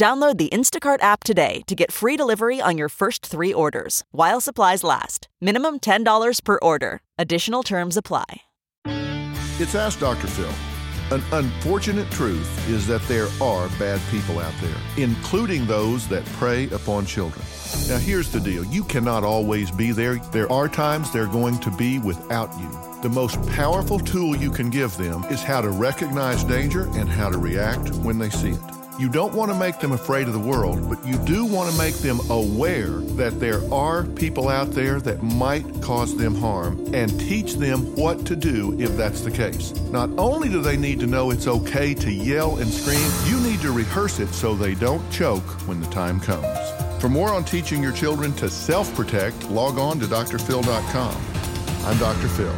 Download the Instacart app today to get free delivery on your first three orders while supplies last. Minimum $10 per order. Additional terms apply. It's Ask Dr. Phil. An unfortunate truth is that there are bad people out there, including those that prey upon children. Now, here's the deal you cannot always be there. There are times they're going to be without you. The most powerful tool you can give them is how to recognize danger and how to react when they see it. You don't want to make them afraid of the world, but you do want to make them aware that there are people out there that might cause them harm and teach them what to do if that's the case. Not only do they need to know it's okay to yell and scream, you need to rehearse it so they don't choke when the time comes. For more on teaching your children to self protect, log on to drphil.com. I'm Dr. Phil.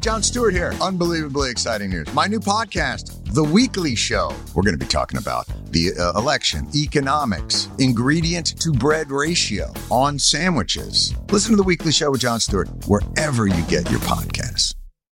Jon Stewart here. Unbelievably exciting news. My new podcast, The Weekly Show. We're going to be talking about the uh, election, economics, ingredient to bread ratio on sandwiches. Listen to The Weekly Show with Jon Stewart wherever you get your podcasts.